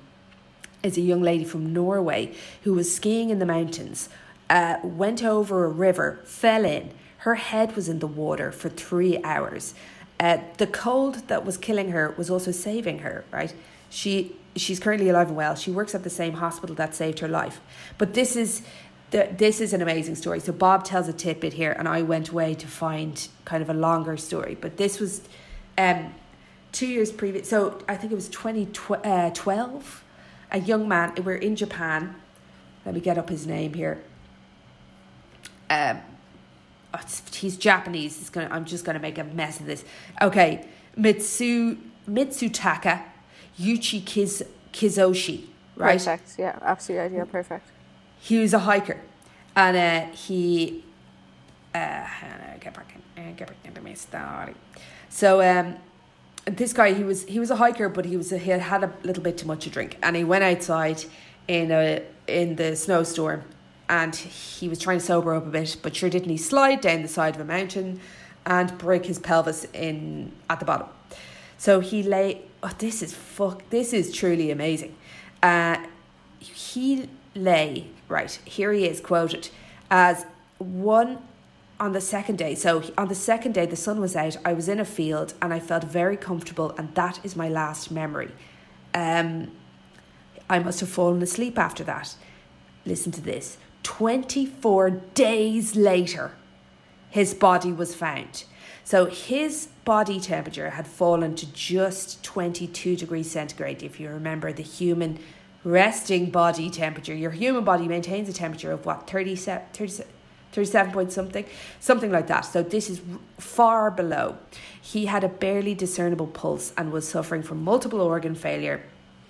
is a young lady from Norway who was skiing in the mountains, uh, went over a river, fell in. Her head was in the water for three hours. Uh, the cold that was killing her was also saving her, right? She she's currently alive and well. She works at the same hospital that saved her life. But this is the, this is an amazing story. So Bob tells a tidbit here, and I went away to find kind of a longer story. But this was um, two years previous. So I think it was 2012. A young man, we're in Japan. Let me get up his name here. Um, oh, he's Japanese. It's gonna, I'm just going to make a mess of this. Okay. Mitsu, Mitsutaka Yuchi Kiz, Kizoshi, right? Perfect. Yeah, absolute idea. Perfect. he was a hiker and uh, he uh, get back in, get back into my story. So um, this guy he was he was a hiker, but he was a, he had had a little bit too much to drink, and he went outside in a in the snowstorm, and he was trying to sober up a bit, but sure didn't he slide down the side of a mountain and break his pelvis in at the bottom. So he lay. Oh, this is fuck. This is truly amazing. Uh, he lay right here. He is quoted as one on the second day. So on the second day, the sun was out. I was in a field and I felt very comfortable, and that is my last memory. Um, I must have fallen asleep after that. Listen to this. 24 days later, his body was found. So his body temperature had fallen to just 22 degrees centigrade. If you remember the human resting body temperature, your human body maintains a temperature of what, 37, 37, 37 point something? Something like that. So this is far below. He had a barely discernible pulse and was suffering from multiple organ failure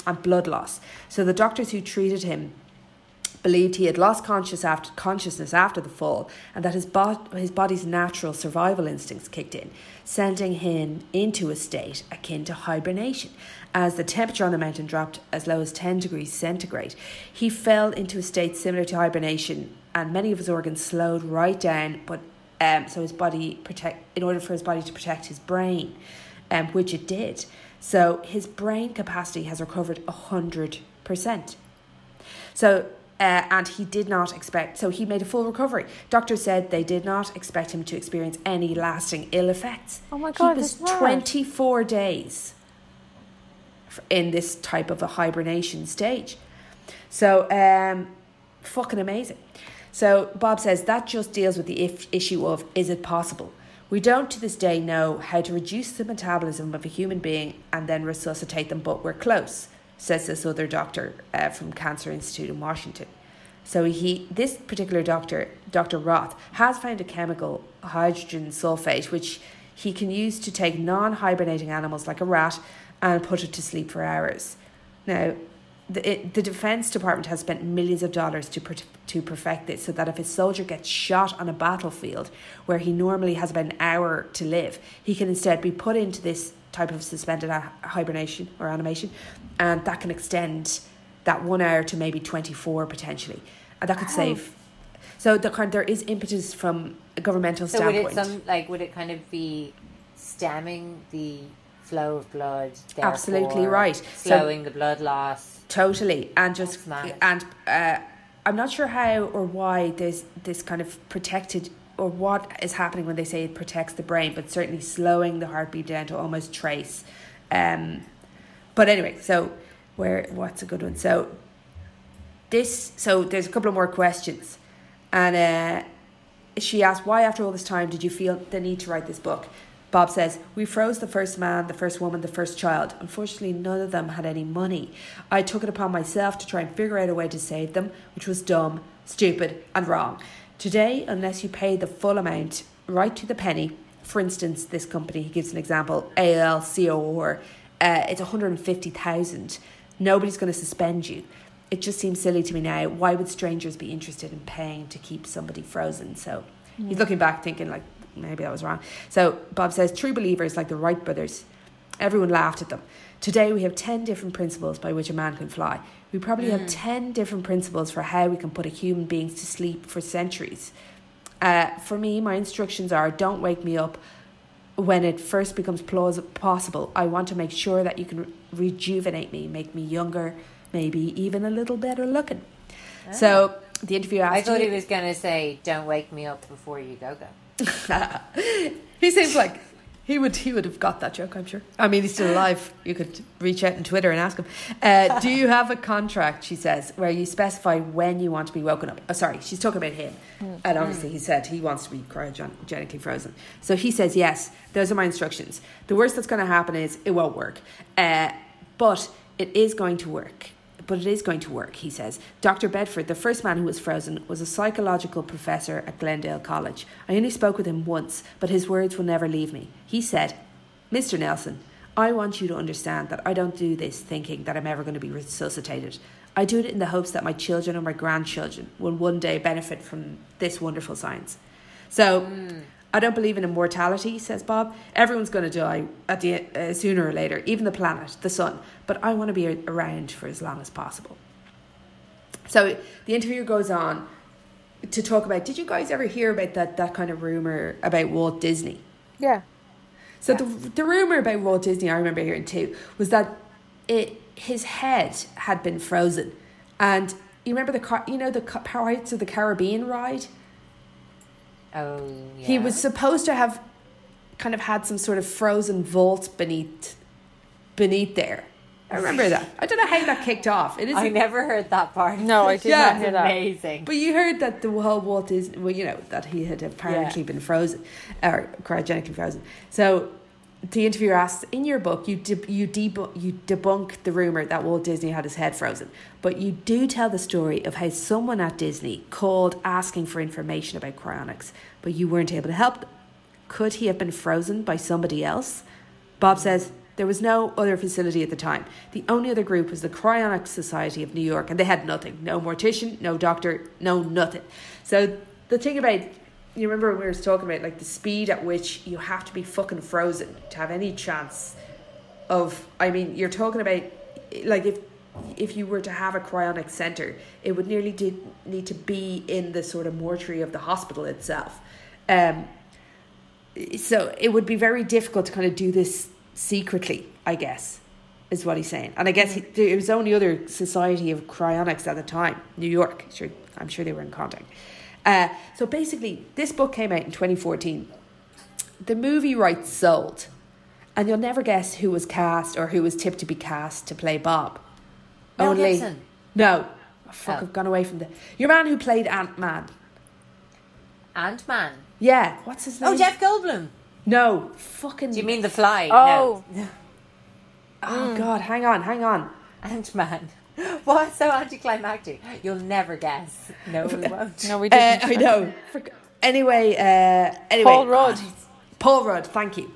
and blood loss. So the doctors who treated him believed he had lost conscious after, consciousness after the fall and that his, bo- his body's natural survival instincts kicked in, sending him into a state akin to hibernation. As the temperature on the mountain dropped as low as 10 degrees centigrade, he fell into a state similar to hibernation and many of his organs slowed right down, but um, so his body protect in order for his body to protect his brain, um, which it did. So his brain capacity has recovered hundred percent. So, uh, and he did not expect, so he made a full recovery. Doctors said they did not expect him to experience any lasting ill effects. Oh my God, He was mad. 24 days in this type of a hibernation stage. So, um, fucking amazing. So, Bob says that just deals with the if- issue of is it possible? We don't to this day know how to reduce the metabolism of a human being and then resuscitate them, but we're close, says this other doctor uh, from Cancer Institute in Washington. So he, this particular doctor, Dr. Roth, has found a chemical, hydrogen sulfate, which he can use to take non-hibernating animals like a rat and put it to sleep for hours. Now, the, it, the Defense Department has spent millions of dollars to to perfect this, so that if a soldier gets shot on a battlefield where he normally has about an hour to live, he can instead be put into this type of suspended hibernation or animation, and that can extend that one hour to maybe twenty four potentially, and that could save. So the kind there is impetus from a governmental So would standpoint. it some like would it kind of be stemming the flow of blood? Absolutely right. So- Slowing the blood loss. Totally, and just and uh, I'm not sure how or why there's this kind of protected or what is happening when they say it protects the brain, but certainly slowing the heartbeat down to almost trace. Um, but anyway, so where what's a good one? So this so there's a couple of more questions, and uh, she asked why after all this time did you feel the need to write this book? Bob says we froze the first man the first woman the first child. Unfortunately none of them had any money. I took it upon myself to try and figure out a way to save them which was dumb stupid and wrong. Today unless you pay the full amount right to the penny for instance this company he gives an example alcor uh, it's 150000 nobody's going to suspend you it just seems silly to me now. Why would strangers be interested in paying to keep somebody frozen? So he's looking back thinking like maybe that was wrong. So Bob says true believers like the Wright brothers, everyone laughed at them. Today we have 10 different principles by which a man can fly. We probably have 10 different principles for how we can put a human being to sleep for centuries. Uh, for me, my instructions are don't wake me up when it first becomes plausible possible. I want to make sure that you can rejuvenate me, make me younger, maybe even a little better looking. Ah. So the interviewer asked I thought he was going to say, "Don't wake me up before you go go." he seems like he would he would have got that joke, I'm sure. I mean, he's still alive. You could reach out on Twitter and ask him. Uh, do you have a contract? She says where you specify when you want to be woken up. Oh, sorry, she's talking about him, and obviously he said he wants to be cryogenically frozen. So he says yes. Those are my instructions. The worst that's going to happen is it won't work, uh, but it is going to work. But it is going to work, he says. Dr. Bedford, the first man who was frozen, was a psychological professor at Glendale College. I only spoke with him once, but his words will never leave me. He said, Mr. Nelson, I want you to understand that I don't do this thinking that I'm ever going to be resuscitated. I do it in the hopes that my children or my grandchildren will one day benefit from this wonderful science. So, mm. I don't believe in immortality, says Bob. Everyone's going to die at the uh, sooner or later, even the planet, the sun. But I want to be around for as long as possible. So the interview goes on to talk about. Did you guys ever hear about that that kind of rumor about Walt Disney? Yeah. So the the rumor about Walt Disney, I remember hearing too, was that it his head had been frozen, and you remember the car, you know the Pirates of the Caribbean ride. Oh, yeah. He was supposed to have kind of had some sort of frozen vault beneath beneath there. I remember that. I don't know how that kicked off. It is I never heard that part. No, I did Yeah. not hear that. Amazing. But you heard that the whole Walt is well, you know, that he had apparently Yeah. been frozen or cryogenically frozen. So the interviewer asks, in your book, you de- you debunk you debunk the rumor that Walt Disney had his head frozen, but you do tell the story of how someone at Disney called asking for information about cryonics, but you weren't able to help. Could he have been frozen by somebody else? Bob says there was no other facility at the time. The only other group was the Cryonics Society of New York, and they had nothing no mortician, no doctor, no nothing. So the thing about you remember when we were talking about like the speed at which you have to be fucking frozen to have any chance of I mean you're talking about like if if you were to have a cryonic center it would nearly do, need to be in the sort of mortuary of the hospital itself. Um so it would be very difficult to kind of do this secretly I guess is what he's saying. And I guess he, there was only other society of cryonics at the time New York sure I'm sure they were in contact uh, so basically this book came out in 2014 the movie rights sold and you'll never guess who was cast or who was tipped to be cast to play Bob. Mel Only Gibson. no, oh, fuck, Oh. I've gone away from the your man who played Ant Man. Ant Man. Yeah, what's his name? Oh, Jeff Goldblum. No, fucking. Do you mean the Fly? Oh. no. Oh God, hang on, hang on. Ant Man. What's so anticlimactic? You'll never guess. No, we won't. No, we Uh, didn't. I know. Anyway, uh, anyway, Paul Rudd. God, Paul Rudd. Thank you.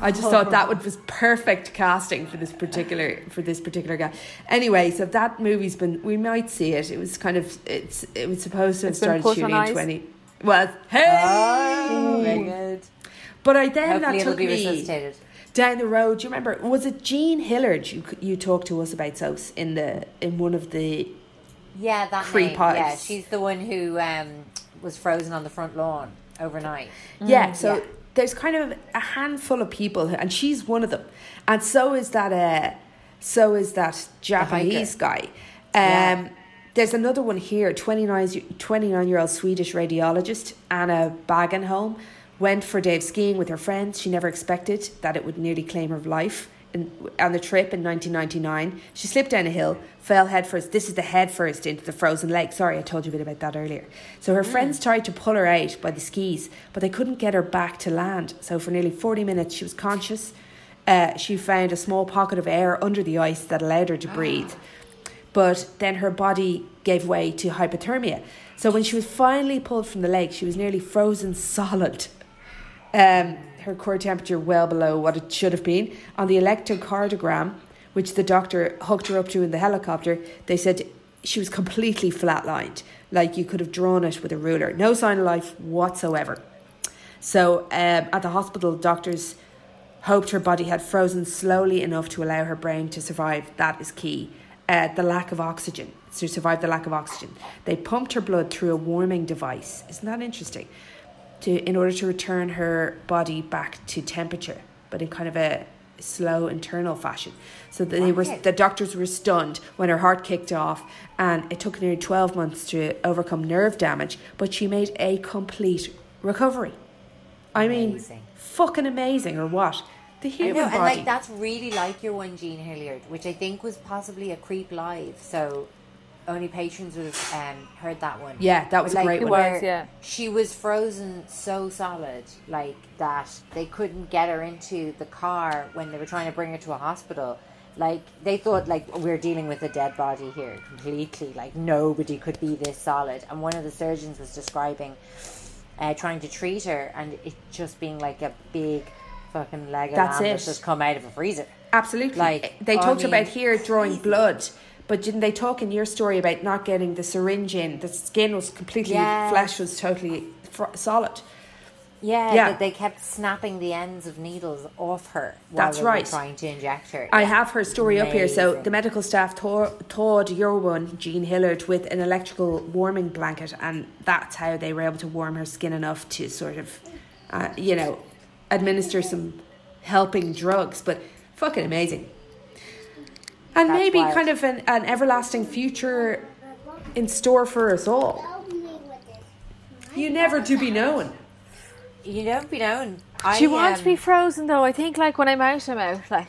I just thought that would was perfect casting for this particular for this particular guy. Anyway, so that movie's been we might see it. It was kind of it's it was supposed to have It's started shooting in ice? twenty. Well, hey, Very good. but I then Hopefully that it'll took be me resuscitated. Down the road. Do you remember? Was it Jean Hilliard you you talked to us about so in the in one of the Yeah, that Free name. pies. Yeah, she's the one who um, was frozen on the front lawn overnight. Yeah, so yeah. there's kind of a handful of people, who, and she's one of them, and so is that. Uh, so is that Japanese guy. Um, Yeah. There's another one here. 29, 29 year old Swedish radiologist Anna Bagenholm went for a day of skiing with her friends. She never expected that it would nearly claim her life. In, on the trip in 1999, she slipped down a hill, fell headfirst. This is the headfirst into the frozen lake. Sorry, I told you a bit about that earlier. So her friends tried to pull her out by the skis, but they couldn't get her back to land. So for nearly 40 minutes, she was conscious. Uh, she found a small pocket of air under the ice that allowed her to breathe. But then her body gave way to hypothermia. So when she was finally pulled from the lake, she was nearly frozen solid. Um, her core temperature well below what it should have been. On the electrocardiogram, which the doctor hooked her up to in the helicopter, they said she was completely flatlined, like you could have drawn it with a ruler. No sign of life whatsoever. So um, at the hospital, doctors hoped her body had frozen slowly enough to allow her brain to survive. That is key. Uh, the lack of oxygen, to survive the lack of oxygen. They pumped her blood through a warming device. Isn't that interesting? To, in order to return her body back to temperature, but in kind of a slow internal fashion. So they were the doctors were stunned when her heart kicked off, and it took nearly twelve months to overcome nerve damage. But she made a complete recovery. I mean, Amazing. fucking amazing, or what? The I human know, and body. like that's really like your one, Jean Hilliard, which I think was possibly a creep live. So only patrons would have um, heard that one. yeah, that was But, a like, great it one. was. yeah. She was frozen so solid, like that they couldn't get her into the car when they were trying to bring her to a hospital. Like they thought, like we're dealing with a dead body here completely. Like nobody could be this solid. And one of the surgeons was describing uh, trying to treat her, and it just being like a big fucking Lego That's it. that's just come out of a freezer. Absolutely. Like, they I talked mean, about here drawing blood, but didn't they talk in your story about not getting the syringe in? The skin was completely, Yes. flesh was totally fr- solid. Yeah, Yeah. that they kept snapping the ends of needles off her. While That's right. trying to inject her. I Yeah. have her story up here. So the medical staff thaw- thawed your one, Jean Hilliard, with an electrical warming blanket, and that's how they were able to warm her skin enough to sort of, uh, you know, administer some helping drugs. But fucking amazing. And That's maybe wild. kind of an, an everlasting future in store for us all. You never to be known. You don't be known. I, Do you want to um, be frozen though? I think like when I'm out, I'm out. Like,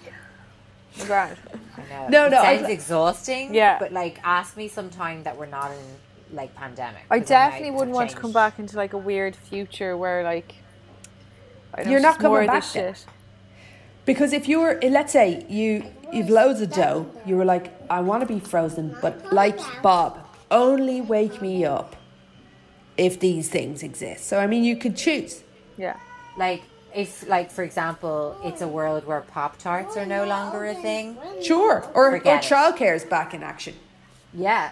I'm. I know. No, it no, I- sounds exhausting. Yeah. but like, ask me sometime that we're not in like pandemic. I definitely wouldn't want to come back into like a weird future where like. I don't know, You're it's not coming back shit. Because if you were, let's say you you've loads of dough, you were like, I want to be frozen, but like Bob, only wake me up if these things exist. So I mean, you could choose. Yeah. Like, if like for example, it's a world where Pop Tarts are no longer a thing. Sure, or or Forget childcare is back in action. Yeah.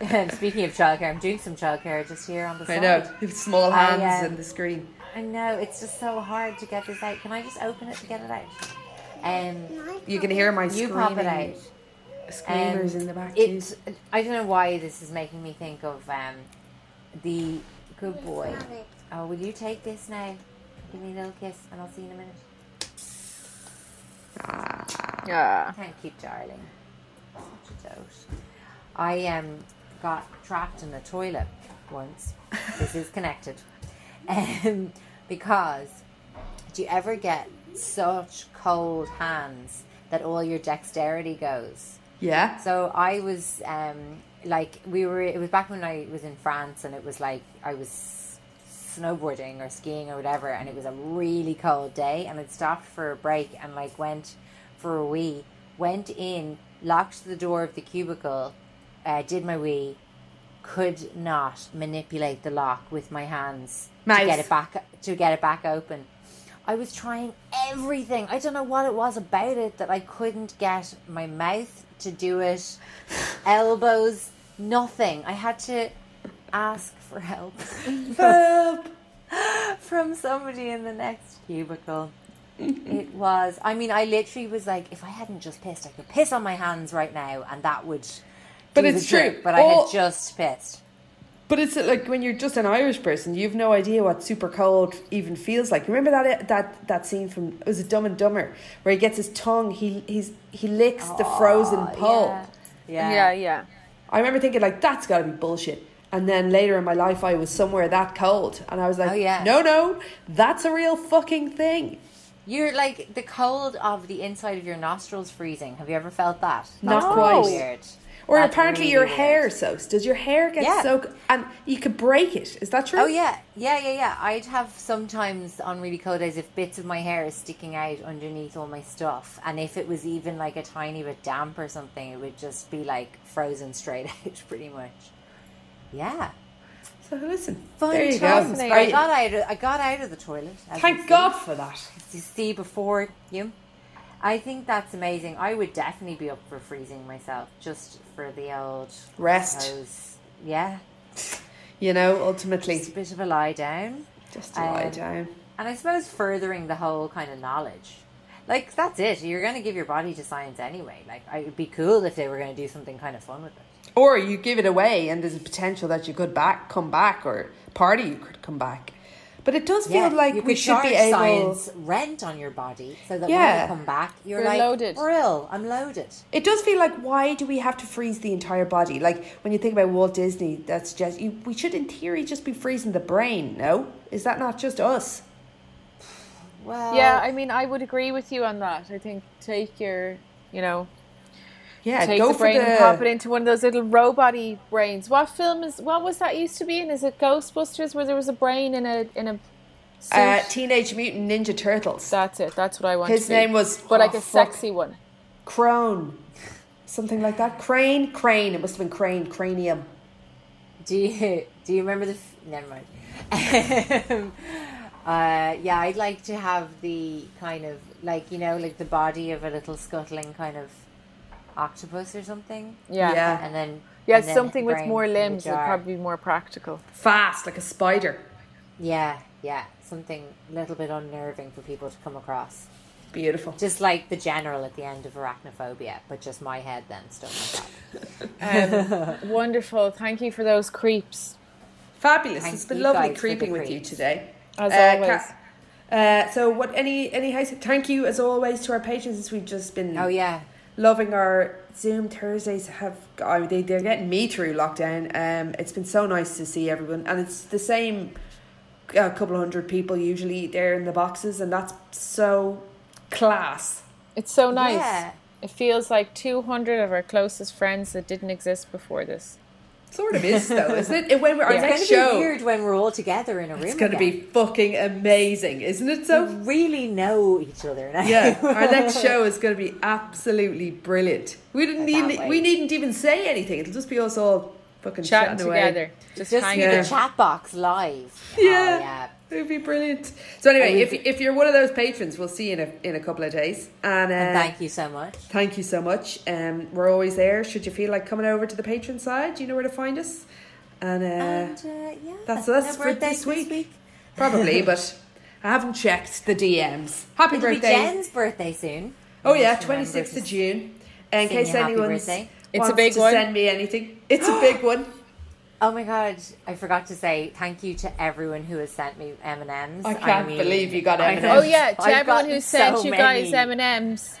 And Speaking of childcare, I'm doing some childcare just here on the side. I know, small I, hands um, and the screen. I know it's just so hard to get this out. Can I just open it to get it out? Um, You can hear my you screaming, pop it out. screamers Um, in the back too. It, I don't know why this is making me think of um, the good boy. Oh, will you take this now? Give me a little kiss, and I'll see you in a minute. Yeah. Thank you, darling. Such a dote. I um got trapped in the toilet once. this is connected, um, because do you ever get such cold hands that all your dexterity goes? Yeah. So I was um, like, we were. It was back when I was in France, and it was like I was snowboarding or skiing or whatever, and it was a really cold day, and I'd stopped for a break and like went for a wee, went in, locked the door of the cubicle, uh, did my wee, could not manipulate the lock with my hands to get it back to get it back open. I was trying everything. I don't know what it was about it that I couldn't get my mouth to do it, elbows, nothing. I had to ask for help. Help. from somebody in the next cubicle. it was. I mean, I literally was like, if I hadn't just pissed, I could piss on my hands right now, and that would. But it's the trick, true. But I had just pissed. But it's like when you're just an Irish person, you've no idea what super cold even feels like. Remember that eh, that that scene from it was it Dumb and Dumber where he gets his tongue, he he's he licks the frozen pole. Yeah. Yeah. Yeah, yeah. I remember thinking like that's got to be bullshit. And then later in my life, I was somewhere that cold, and I was like, Oh, yeah. no, no, that's a real fucking thing. You're like the cold of the inside of your nostrils freezing. Have you ever felt that? Not That's quite. Weird. Or That's apparently really your weird. hair soaks. Does your hair get Yeah. soaked? And you could break it. Is that true? Oh yeah, yeah, yeah, yeah. I'd have sometimes on really cold days if bits of my hair is sticking out underneath all my stuff, and if it was even like a tiny bit damp or something, it would just be like frozen straight out, pretty much. Yeah, So listen, fun there you go. I got out. Of, I got out of the toilet. Thank see. God for that. Did you see before you. I think that's amazing. I would definitely be up for freezing myself just for the old Rest. Yeah, You know, ultimately, just a bit of a lie down. just lie Um, down. And I suppose furthering the whole kind of knowledge. Like, that's it. You're going to give your body to science anyway. Like, it'd be cool if they were going to do something kind of fun with it. Or you give it away, and there's a potential that you could back come back, or party you could come back. But it does feel like you we should be able. science rent on your body so that when Yeah. you come back, you're, You're like, loaded. Brill, I'm loaded. It does feel like why do we have to freeze the entire body? Like when you think about Walt Disney, that's just you, we should in theory just be freezing the brain. No, is that not just us? Well, Yeah, I mean, I would agree with you on that. I think take your, you know, Yeah, take go the brain the and pop it into one of those little robot-y brains. What film is? What was that used to be in? Is it Ghostbusters where there was a brain in a in a suit? uh, Teenage Mutant Ninja Turtles. That's it. That's what I want. His to be. name was- but like oh, a fuck. sexy one. Crone, something like that. Crane, Crane. It must have been Crane, Cranium. Do you do you remember the? f- Never mind. uh, yeah, I'd like to have the kind of like you know like the body of a little scuttling kind of octopus or something. Yeah. Yeah. and then Yeah, and then something with more limbs would probably be more practical. Fast like a spider. Yeah, yeah, something a little bit unnerving for people to come across. Beautiful. Just like the general at the end of arachnophobia, but just my head then stuff like that. Um, wonderful. Thank you for those creeps. Fabulous. Thank it's been lovely creeping with you today. As Uh, always. Ca- uh, so what any any house thank you as always to our patrons as we've just been Oh yeah, loving our Zoom Thursdays have I mean, they they're getting me through lockdown. Um it's been so nice to see everyone and it's the same a couple hundred people usually there in the boxes and that's so class. It's so nice. Yeah. It feels like 200 of our closest friends that didn't exist before this. Sort of is though, isn't it? It- When we're, our it's next going to be weird when we're all together in a room. it's going to be fucking amazing, isn't it? So We really know each other now. Yeah, our next show is going to be absolutely brilliant. We didn't even wait. we needn't even say anything. It'll just be us all fucking Chatting chatting, away. together. Just, Just hanging Yeah. the chat box live. Yeah. Oh, yeah. It'd be brilliant. So anyway, if, if you're one of those patrons, we'll see you in a in a couple of days. And, uh, And thank you so much. thank you so much. Um, we're always there. Should you feel like coming over to the patron side, you know where to find us. And, uh, And uh, yeah, that's us for birthdays this week. probably, but I haven't checked the DMs. Happy It'll be birthday! Jen's birthday soon. Oh yeah, twenty sixth of June. In case you happy anyone birthday. It's a wants big to one. send me anything, it's a big one. Oh my god! I forgot to say thank you to everyone who has sent me M and M's. I can't believe you got I M&Ms. Oh yeah, to I've everyone who sent so you guys many. M and M's,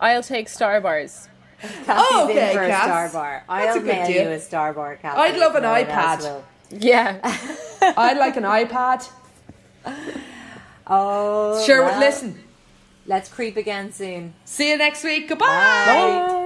I'll take Star bars. Cassie's Oh, okay, in for a star bar. That's I'll a good mail deal. you a star bar, Cassie. I'd love an No iPad. Yeah, I'd like an iPad. Oh, Sure, well, listen. Let's creep again soon. See you next week. Goodbye. Bye. Hi,